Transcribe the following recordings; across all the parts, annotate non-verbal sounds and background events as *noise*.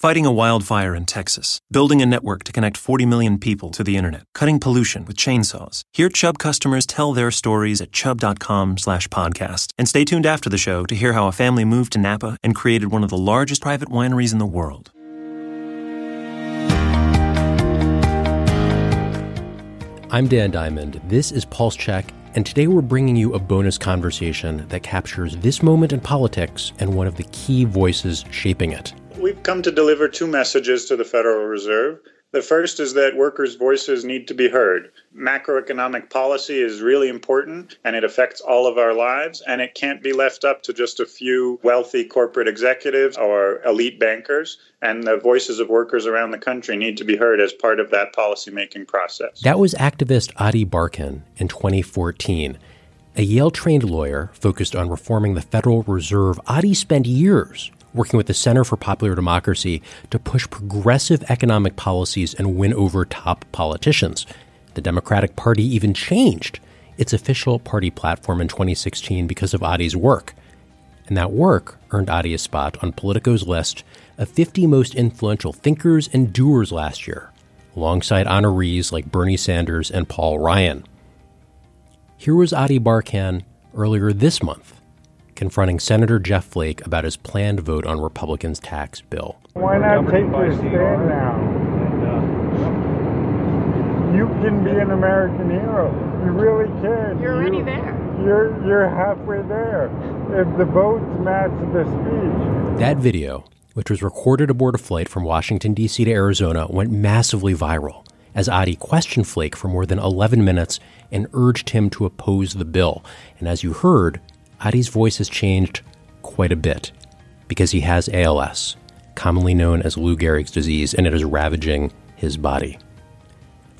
Fighting a wildfire in Texas, building a network to connect 40 million people to the internet, cutting pollution with chainsaws. Hear Chubb customers tell their stories at chubb.com slash podcast. And stay tuned after the show to hear how a family moved to Napa and created one of the largest private wineries in the world. I'm Dan Diamond. This is Pulse Check, and today we're bringing you a bonus conversation that captures this moment in politics and one of the key voices shaping it. We've come to deliver two messages to the Federal Reserve. The first is that workers' voices need to be heard. Macroeconomic policy is really important and it affects all of our lives, and it can't be left up to just a few wealthy corporate executives or elite bankers. And the voices of workers around the country need to be heard as part of that policymaking process. That was activist Ady Barkan in 2014. A Yale trained lawyer focused on reforming the Federal Reserve, Ady spent years working with the Center for Popular Democracy to push progressive economic policies and win over top politicians. The Democratic Party even changed its official party platform in 2016 because of Ady's work. And that work earned Ady a spot on Politico's list of 50 most influential thinkers and doers last year, alongside honorees like Bernie Sanders and Paul Ryan. Here was Ady Barkan earlier this month confronting Senator Jeff Flake about his planned vote on Republicans' tax bill. Why not take your stand now? You can be an American hero. You really can. You're already you, there. You're you're halfway there. If the votes match the speech. That video, which was recorded aboard a flight from Washington D.C. to Arizona, went massively viral as Ady questioned Flake for more than 11 minutes and urged him to oppose the bill. And as you heard, Ady's voice has changed quite a bit because he has ALS, commonly known as Lou Gehrig's disease, and it is ravaging his body.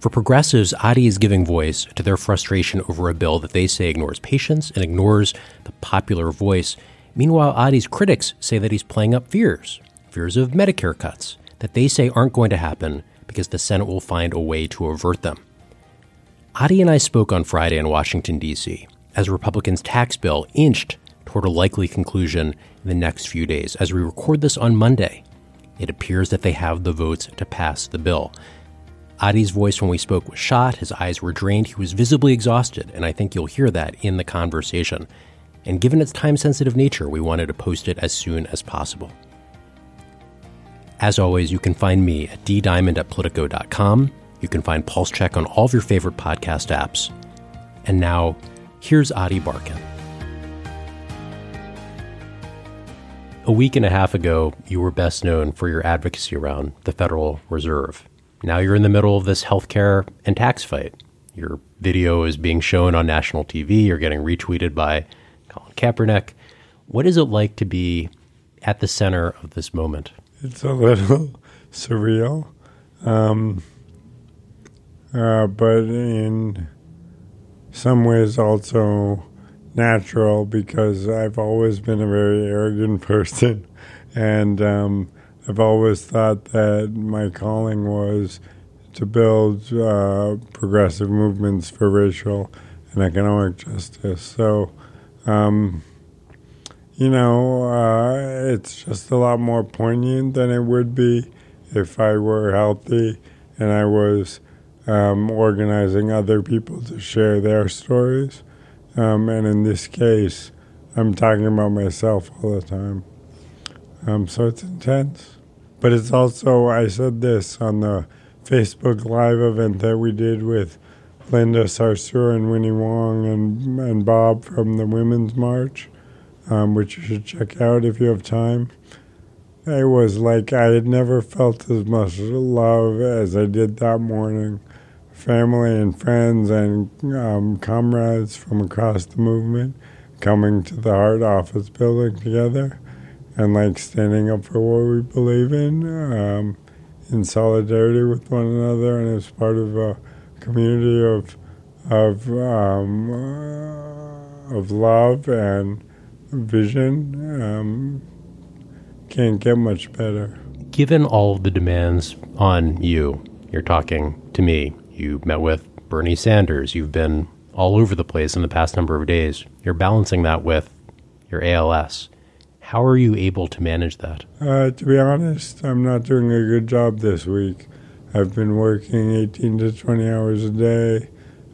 For progressives, Ady is giving voice to their frustration over a bill that they say ignores patients and ignores the popular voice. Meanwhile, Ady's critics say that he's playing up fears fears of Medicare cuts that they say aren't going to happen because the Senate will find a way to avert them. Ady and I spoke on Friday in Washington, D.C as Republicans' tax bill inched toward a likely conclusion in the next few days. As we record this on Monday, it appears that they have the votes to pass the bill. Ady's voice when we spoke was shot, his eyes were drained, he was visibly exhausted, and I think you'll hear that in the conversation. And given its time sensitive nature, we wanted to post it as soon as possible. As always, you can find me at ddiamond at politico.com. You can find Pulse Check on all of your favorite podcast apps. And now, Here's Ady Barkan. A week and a half ago, you were best known for your advocacy around the Federal Reserve. Now you're in the middle of this healthcare and tax fight. Your video is being shown on national TV. You're getting retweeted by Colin Kaepernick. What is it like to be at the center of this moment? It's a little *laughs* surreal, um, uh, but in some ways also natural because I've always been a very arrogant *laughs* person, and um, I've always thought that my calling was to build uh, progressive movements for racial and economic justice. So, um, you know, uh, it's just a lot more poignant than it would be if I were healthy and I was um, organizing other people to share their stories. Um, and in this case, I'm talking about myself all the time. Um, so it's intense. But it's also, I said this on the Facebook Live event that we did with Linda Sarsour and Winnie Wong and, and Bob from the Women's March, um, which you should check out if you have time. It was like I had never felt as much love as I did that morning family and friends and um, comrades from across the movement coming to the Hart Office building together and like standing up for what we believe in um, in solidarity with one another and as part of a community of of um, uh, of love and vision um, can't get much better. Given all of the demands on you, you're talking to me you met with Bernie Sanders. You've been all over the place in the past number of days. You're balancing that with your ALS. How are you able to manage that? Uh, to be honest, I'm not doing a good job this week. I've been working 18 to 20 hours a day.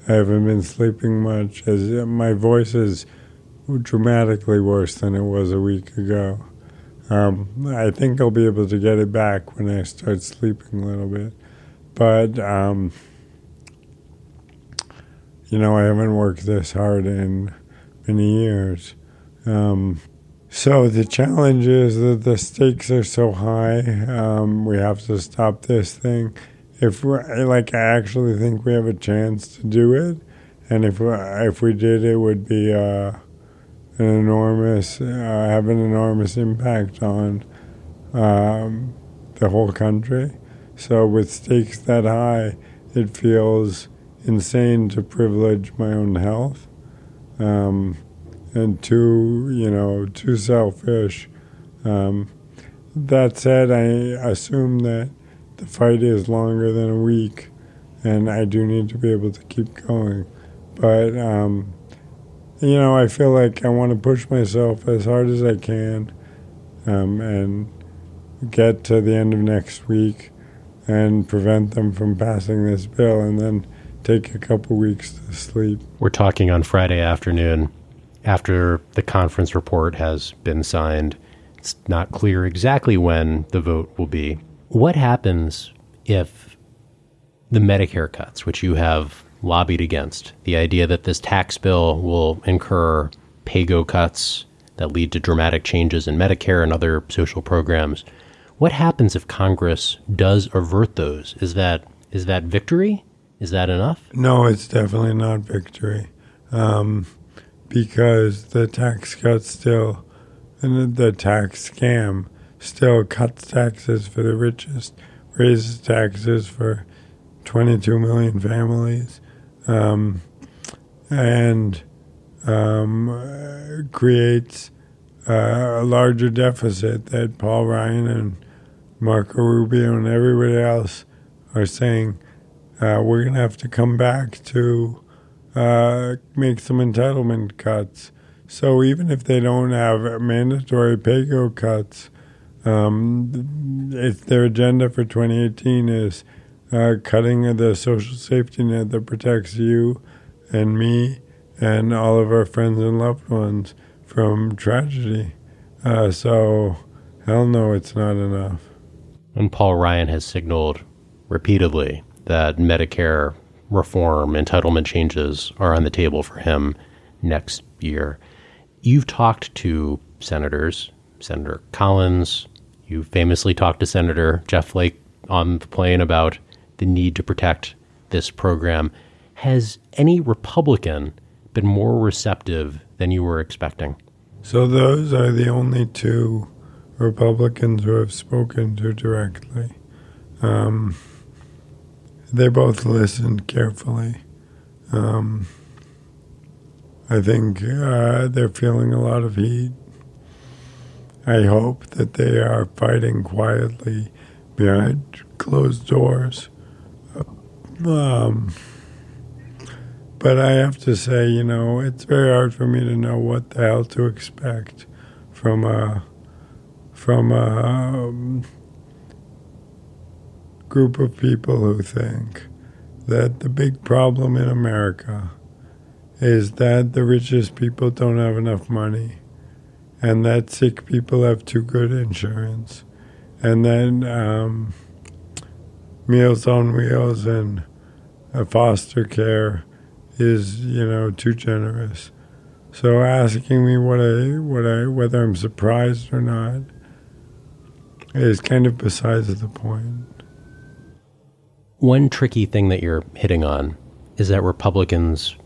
I haven't been sleeping much. As my voice is dramatically worse than it was a week ago. Um, I think I'll be able to get it back when I start sleeping a little bit. But, um, you know, I haven't worked this hard in many years. Um, so the challenge is that the stakes are so high. Um, we have to stop this thing. If we're, like, I actually think we have a chance to do it, and if if we did, it would be uh, an enormous, uh, have an enormous impact on um, the whole country. So with stakes that high, it feels insane to privilege my own health, um, and too, you know, too selfish. Um, that said, I assume that the fight is longer than a week, and I do need to be able to keep going. But um, you know, I feel like I want to push myself as hard as I can, um, and get to the end of next week and prevent them from passing this bill, and then take a couple weeks to sleep. We're talking on Friday afternoon after the conference report has been signed. It's not clear exactly when the vote will be. What happens if the Medicare cuts, which you have lobbied against, the idea that this tax bill will incur pay-go cuts that lead to dramatic changes in Medicare and other social programs, what happens if Congress does avert those? Is that is that victory? Is that enough? No, it's definitely not victory, um, because the tax cut still, and the tax scam still cuts taxes for the richest, raises taxes for 22 million families, um, and um, creates uh, a larger deficit that Paul Ryan and Marco Rubio and everybody else are saying uh, we're going to have to come back to uh, make some entitlement cuts. So even if they don't have mandatory pay-go cuts, um, if their agenda for 2018 is uh, cutting the social safety net that protects you and me and all of our friends and loved ones from tragedy. Uh, so, hell no, it's not enough. And Paul Ryan has signaled repeatedly that Medicare reform, entitlement changes are on the table for him next year. You've talked to senators, Senator Collins, you famously talked to Senator Jeff Flake on the plane about the need to protect this program. Has any Republican been more receptive than you were expecting? So, those are the only two Republicans who have spoken to directly. Um, they both listened carefully. Um, I think uh, they're feeling a lot of heat. I hope that they are fighting quietly behind closed doors. Um, but I have to say, you know, it's very hard for me to know what the hell to expect from a from a um, group of people who think that the big problem in America is that the richest people don't have enough money and that sick people have too good insurance and then um, Meals on Wheels and foster care is, you know, too generous. So asking me what I, what I, whether I'm surprised or not is kind of besides the point. One tricky thing that you're hitting on is that Republicans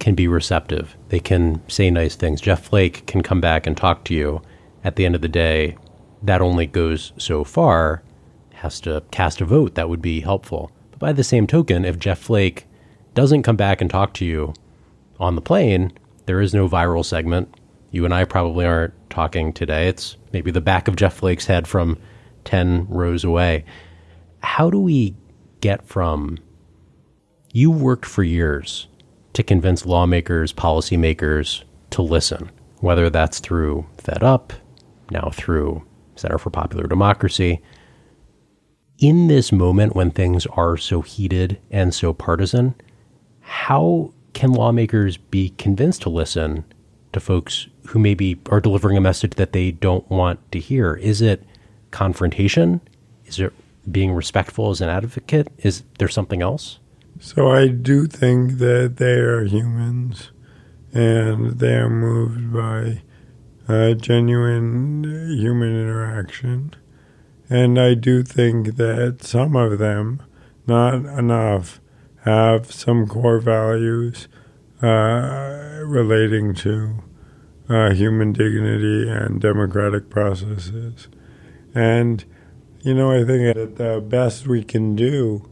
can be receptive. They can say nice things. Jeff Flake can come back and talk to you. At the end of the day, that only goes so far has to cast a vote, that would be helpful. But by the same token, if Jeff Flake doesn't come back and talk to you on the plane, there is no viral segment. You and I probably aren't talking today. It's maybe the back of Jeff Flake's head from 10 rows away. How do we get from you worked for years to convince lawmakers, policymakers to listen, whether that's through Fed Up, now through Center for Popular Democracy. In this moment when things are so heated and so partisan, how can lawmakers be convinced to listen to folks who maybe are delivering a message that they don't want to hear? Is it confrontation? Is it being respectful as an advocate? Is there something else? So I do think that they are humans and they are moved by uh, genuine human interaction. And I do think that some of them, not enough, have some core values uh, relating to uh, human dignity and democratic processes. And, you know, I think that the best we can do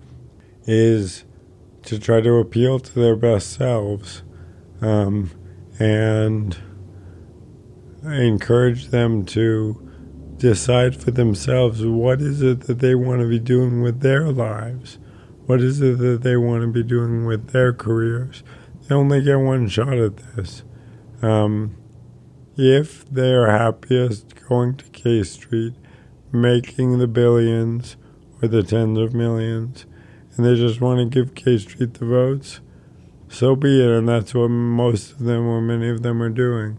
is to try to appeal to their best selves um, and encourage them to decide for themselves what is it that they want to be doing with their lives. What is it that they want to be doing with their careers? They only get one shot at this. Um, if they are happiest going to K Street, making the billions or the tens of millions, and they just want to give K Street the votes, so be it. And that's what most of them or many of them are doing.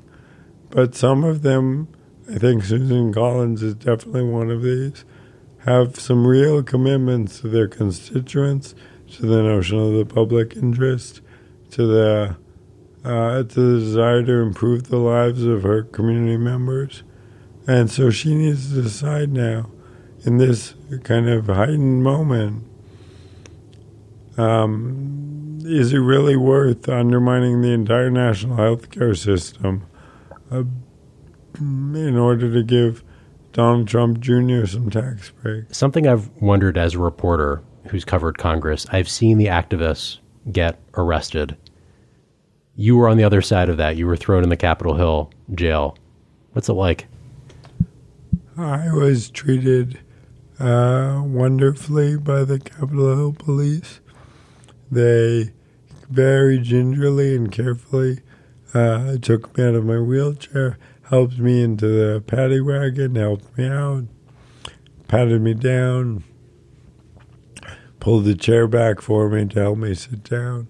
But some of them, I think Susan Collins is definitely one of these, have some real commitments to their constituents, to the notion of the public interest, to the uh, to the desire to improve the lives of her community members. And so she needs to decide now, in this kind of heightened moment, um, is it really worth undermining the entire national health care system uh, in order to give Donald Trump Jr. some tax breaks? Something I've wondered as a reporter who's covered Congress, I've seen the activists get arrested. You were on the other side of that. You were thrown in the Capitol Hill jail. What's it like? I was treated uh, wonderfully by the Capitol Hill police. They very gingerly and carefully uh, took me out of my wheelchair, helped me into the paddy wagon, helped me out, patted me down, pulled the chair back for me to help me sit down.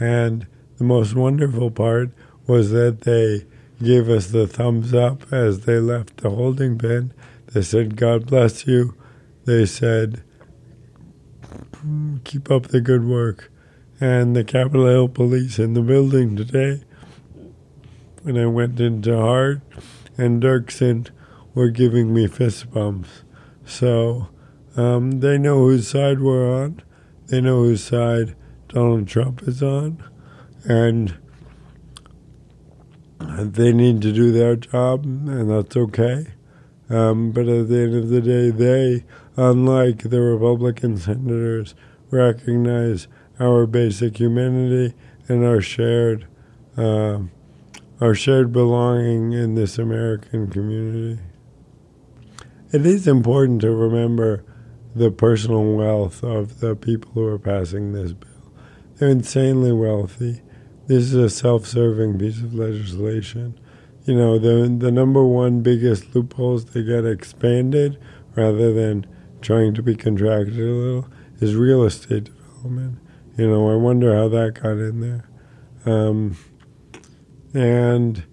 And the most wonderful part was that they gave us the thumbs up as they left the holding pen. They said, God bless you. They said, keep up the good work. And the Capitol Hill police in the building today, when I went into Hart and Dirksen, were giving me fist bumps. So um, they know whose side we're on. They know whose side Donald Trump is on. And they need to do their job, and that's okay. Um, but at the end of the day, they, unlike the Republican senators, recognize our basic humanity and our shared, uh, our shared belonging in this American community. It is important to remember the personal wealth of the people who are passing this bill. They're insanely wealthy. This is a self-serving piece of legislation you know, the the number one biggest loopholes that get expanded rather than trying to be contracted a little is real estate development. You know, I wonder how that got in there. Um, and,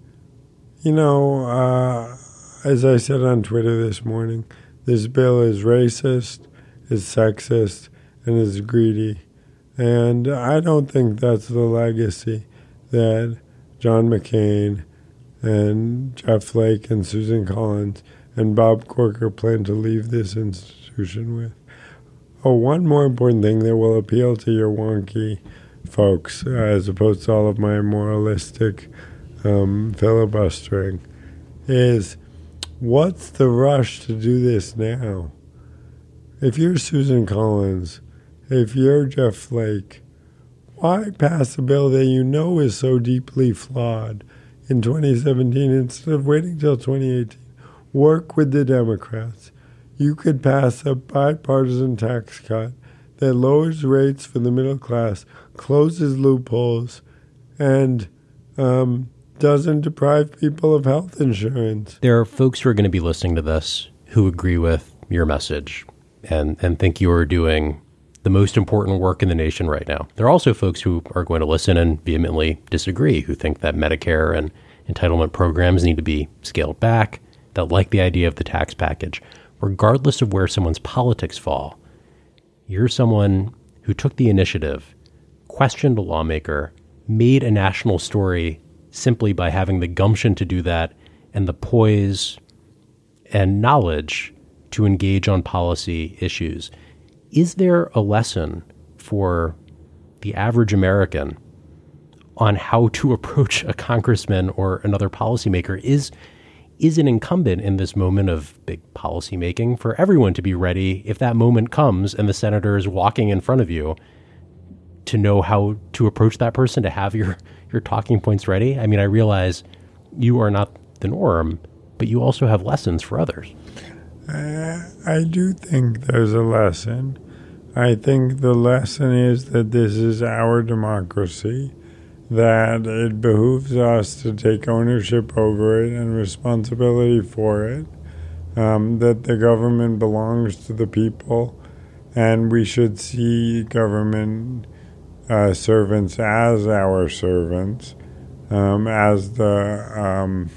you know, uh, as I said on Twitter this morning, this bill is racist, is sexist, and is greedy. And I don't think that's the legacy that John McCain and Jeff Flake and Susan Collins and Bob Corker plan to leave this institution with. Oh, one more important thing that will appeal to your wonky folks, as opposed to all of my moralistic um, filibustering, is what's the rush to do this now? If you're Susan Collins, if you're Jeff Flake, why pass a bill that you know is so deeply flawed? In 2017 instead of waiting till 2018. Work with the Democrats. You could pass a bipartisan tax cut that lowers rates for the middle class, closes loopholes, and um, doesn't deprive people of health insurance. There are folks who are going to be listening to this who agree with your message and, and think you are doing the most important work in the nation right now. There are also folks who are going to listen and vehemently disagree, who think that Medicare and entitlement programs need to be scaled back, that like the idea of the tax package. Regardless of where someone's politics fall, you're someone who took the initiative, questioned a lawmaker, made a national story simply by having the gumption to do that and the poise and knowledge to engage on policy issues. Is there a lesson for the average American on how to *laughs* approach a congressman or another policymaker? Is is it incumbent in this moment of big policymaking for everyone to be ready if that moment comes and the senator is walking in front of you to know how to approach that person to have your your talking points ready? I mean, I realize you are not the norm, but you also have lessons for others. Uh, I do think there's a lesson. I think the lesson is that this is our democracy, that it behooves us to take ownership over it and responsibility for it, um, that the government belongs to the people, and we should see government uh, servants as our servants, um, as the um,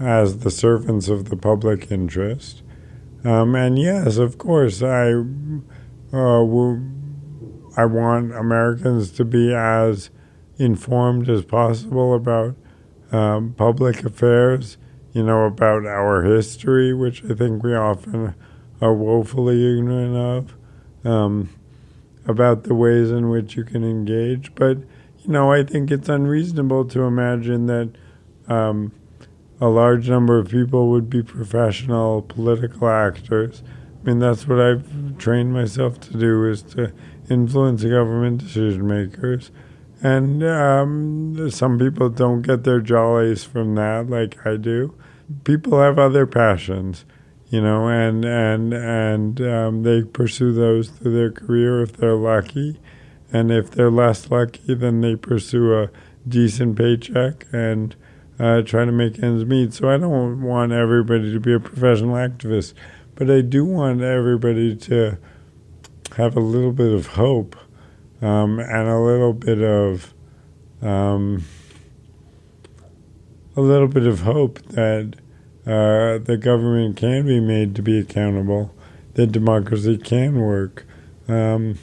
as the servants of the public interest. Um, and yes, of course, I uh, I want Americans to be as informed as possible about um, public affairs. You know about our history, which I think we often are woefully ignorant of. Um, about the ways in which you can engage, but you know, I think it's unreasonable to imagine that um, a large number of people would be professional political actors. I mean, that's what I've trained myself to do is to influence government decision makers. And um, some people don't get their jollies from that, like I do. People have other passions, you know, and and and um, they pursue those through their career if they're lucky, and if they're less lucky, then they pursue a decent paycheck and uh, trying to make ends meet. So I don't want everybody to be a professional activist, but I do want everybody to have a little bit of hope um, and a little bit of um, a little bit of hope that uh, the government can be made to be accountable, that democracy can work, um,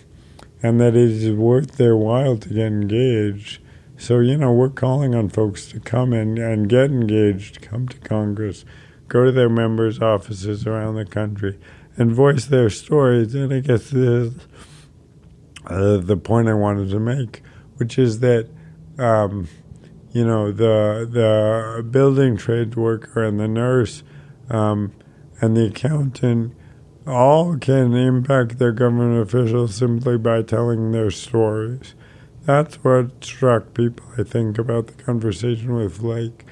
and that it is worth their while to get engaged. So, you know, we're calling on folks to come and, and get engaged, come to Congress, go to their members' offices around the country, and voice their stories. And I guess this is uh, the point I wanted to make, which is that, um, you know, the, the building trades worker and the nurse um, and the accountant all can impact their government officials simply by telling their stories. That's what struck people, I think, about the conversation with Flake.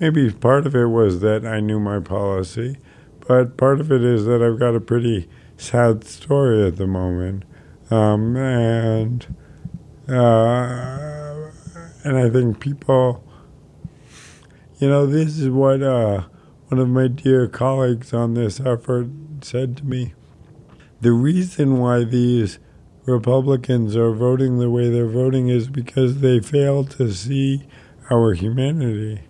Maybe part of it was that I knew my policy, but part of it is that I've got a pretty sad story at the moment. Um, and uh, and I think people, you know, this is what uh, one of my dear colleagues on this effort said to me. The reason why these Republicans are voting the way they're voting is because they fail to see our humanity.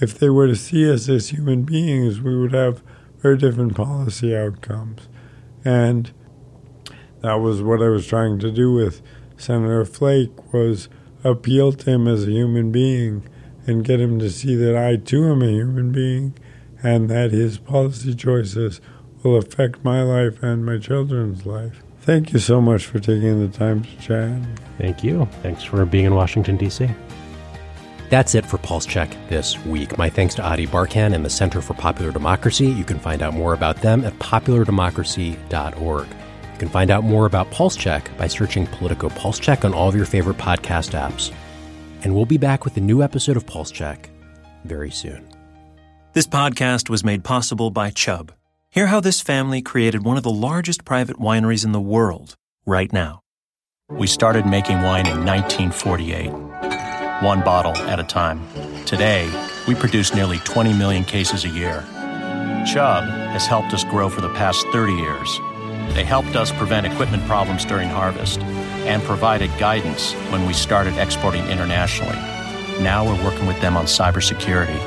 If they were to see us as human beings, we would have very different policy outcomes. And that was what I was trying to do with Senator Flake was appeal to him as a human being and get him to see that I too am a human being and that his policy choices will affect my life and my children's life. Thank you so much for taking the time to chat. Thank you. Thanks for being in Washington, D.C. That's it for Pulse Check this week. My thanks to Ady Barkan and the Center for Popular Democracy. You can find out more about them at populardemocracy.org. You can find out more about Pulse Check by searching Politico Pulse Check on all of your favorite podcast apps. And we'll be back with a new episode of Pulse Check very soon. This podcast was made possible by Chubb. Hear how this family created one of the largest private wineries in the world right now. We started making wine in 1948 one bottle at a time. Today, we produce nearly 20 million cases a year. Chubb has helped us grow for the past 30 years. They helped us prevent equipment problems during harvest and provided guidance when we started exporting internationally. Now we're working with them on cybersecurity.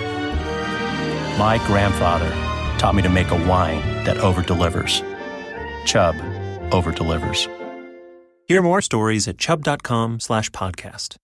My grandfather taught me to make a wine that over delivers. Chubb over delivers. Hear more stories at chubb.com slash podcast.